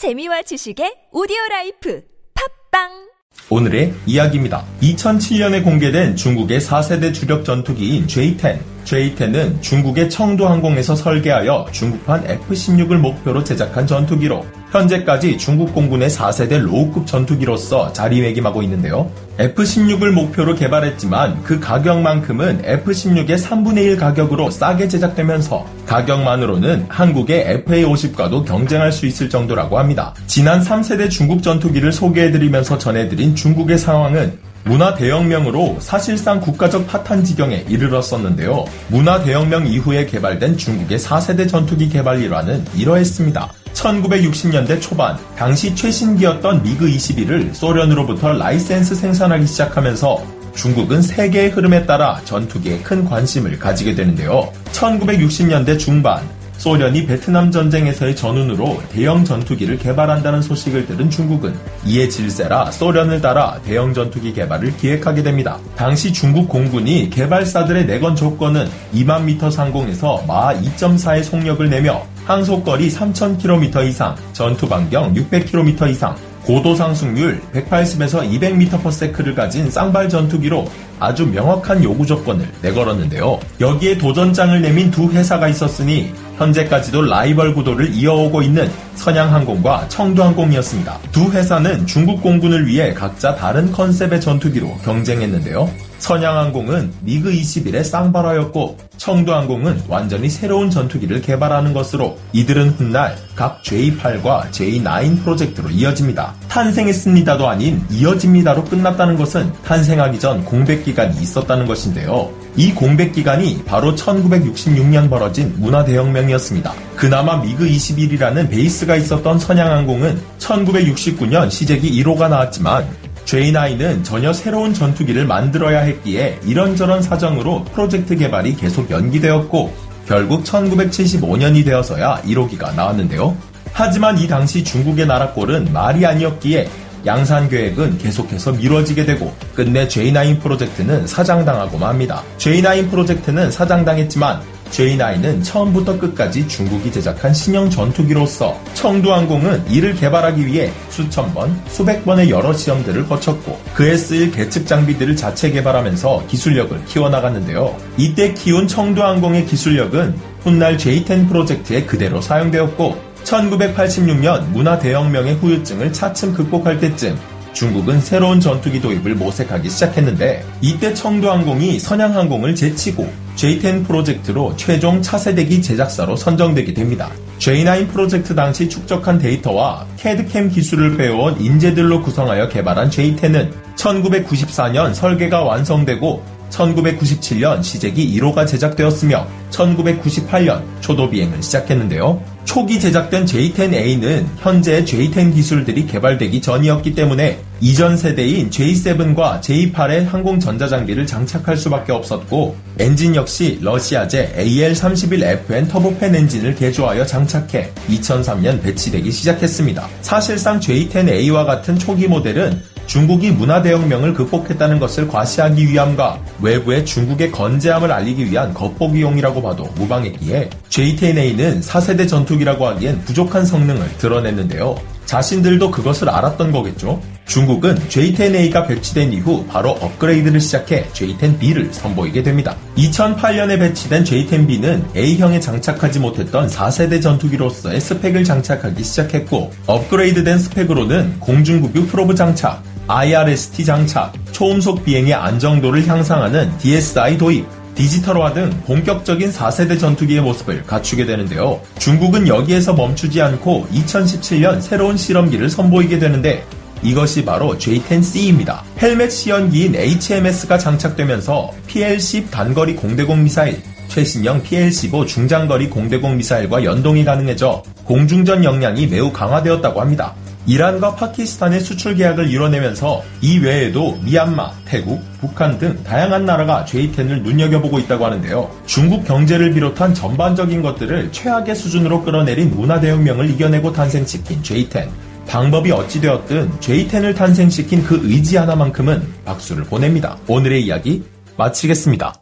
재미와 지식의 오디오 라이프 팟빵 오늘의 이야기입니다. 2007년에 공개된 중국의 4세대 주력 전투기인 J-10. J-10은 중국의 청도항공에서 설계하여 중국판 F-16을 목표로 제작한 전투기로 현재까지 중국 공군의 4세대 low급 전투기로서 자리매김하고 있는데요. F-16을 목표로 개발했지만 그 가격만큼은 F-16의 3분의 1 가격으로 싸게 제작되면서 가격만으로는 한국의 FA-50과도 경쟁할 수 있을 정도라고 합니다. 지난 3세대 중국 전투기를 소개해드리면서 전해드린 중국의 상황은 문화 대혁명으로 사실상 국가적 파탄 지경에 이르렀었는데요. 문화 대혁명 이후에 개발된 중국의 4세대 전투기 개발 일환은 이러했습니다. 1960년대 초반 당시 최신기였던 미그 21을 소련으로부터 라이센스 생산하기 시작하면서 중국은 세계의 흐름에 따라 전투기에 큰 관심을 가지게 되는데요. 1960년대 중반 소련이 베트남 전쟁에서의 전운으로 대형 전투기를 개발한다는 소식을 들은 중국은 이에 질세라 소련을 따라 대형 전투기 개발을 기획하게 됩니다. 당시 중국 공군이 개발사들의 내건 조건은 2만 미터 상공에서 마 2.4의 속력을 내며 항속거리 3,000km 이상, 전투 반경 600km 이상, 고도 상승률 180에서 200m/s를 가진 쌍발 전투기로 아주 명확한 요구 조건을 내걸었는데요. 여기에 도전장을 내민 두 회사가 있었으니 현재까지도 라이벌 구도를 이어오고 있는 선양항공과 청두항공이었습니다. 두 회사는 중국 공군을 위해 각자 다른 컨셉의 전투기로 경쟁했는데요. 선양항공은 미그 21의 쌍발화였고 청두항공은 완전히 새로운 전투기를 개발하는 것으로 이들은 훗날 각 J8과 J9 프로젝트로 이어집니다. 탄생했습니다도 아닌 이어집니다로 끝났다는 것은 탄생하기 전 공백 기간이 있었다는 것인데요. 이 공백 기간이 바로 1966년 벌어진 문화대혁명이었습니다. 그나마 미그 21이라는 베이스가 있었던 선양항공은 1969년 시제기 1호가 나왔지만 J9은 전혀 새로운 전투기를 만들어야 했기에 이런저런 사정으로 프로젝트 개발이 계속 연기되었고 결국 1975년이 되어서야 1호기가 나왔는데요. 하지만 이 당시 중국의 나라꼴은 말이 아니었기에 양산 계획은 계속해서 미뤄지게 되고 끝내 J9 프로젝트는 사장당하고만 합니다. J9 프로젝트는 사장당했지만 J9은 처음부터 끝까지 중국이 제작한 신형 전투기로서 청두항공은 이를 개발하기 위해 수천 번, 수백 번의 여러 시험들을 거쳤고 그에 쓰일 계측 장비들을 자체 개발하면서 기술력을 키워나갔는데요. 이때 키운 청두항공의 기술력은 훗날 J10 프로젝트에 그대로 사용되었고 1986년 문화 대혁명의 후유증을 차츰 극복할 때쯤 중국은 새로운 전투기 도입을 모색하기 시작했는데 이때 청두항공이 선양항공을 제치고 J10 프로젝트로 최종 차세대기 제작사로 선정되게 됩니다. J9 프로젝트 당시 축적한 데이터와 캐드캠 기술을 배워온 인재들로 구성하여 개발한 J10은 1994년 설계가 완성되고 1997년 시제기 1호가 제작되었으며 1998년 초도 비행을 시작했는데요. 초기 제작된 J10A는 현재 J10 기술들이 개발되기 전이었기 때문에 이전 세대인 J7과 J8의 항공 전자장비를 장착할 수밖에 없었고 엔진 역시 러시아제 AL31FN 터보팬 엔진을 개조하여 장착해 2003년 배치되기 시작했습니다. 사실상 J10A와 같은 초기 모델은 중국이 문화대혁명을 극복했다는 것을 과시하기 위함과 외부의 중국의 건재함을 알리기 위한 겉보기용이라고 봐도 무방했기에 J10A는 4세대 전투기라고 하기엔 부족한 성능을 드러냈는데요. 자신들도 그것을 알았던 거겠죠. 중국은 J10A가 배치된 이후 바로 업그레이드를 시작해 J10B를 선보이게 됩니다. 2008년에 배치된 J10B는 A형에 장착하지 못했던 4세대 전투기로서의 스펙을 장착하기 시작했고 업그레이드된 스펙으로는 공중급유 프로브 장착, IRST 장착, 초음속 비행의 안정도를 향상하는 DSI 도입, 디지털화 등 본격적인 4세대 전투기의 모습을 갖추게 되는데요. 중국은 여기에서 멈추지 않고 2017년 새로운 실험기를 선보이게 되는데 이것이 바로 J-10C입니다. 헬멧 시연기인 HMS가 장착되면서 PL-10 단거리 공대공 미사일, 최신형 PL-15 중장거리 공대공 미사일과 연동이 가능해져 공중전 역량이 매우 강화되었다고 합니다. 이란과 파키스탄의 수출 계약을 이뤄내면서 이 외에도 미얀마, 태국, 북한 등 다양한 나라가 J10을 눈여겨보고 있다고 하는데요. 중국 경제를 비롯한 전반적인 것들을 최악의 수준으로 끌어내린 문화 대혁명을 이겨내고 탄생시킨 J10. 방법이 어찌되었든 J10을 탄생시킨 그 의지 하나만큼은 박수를 보냅니다. 오늘의 이야기 마치겠습니다.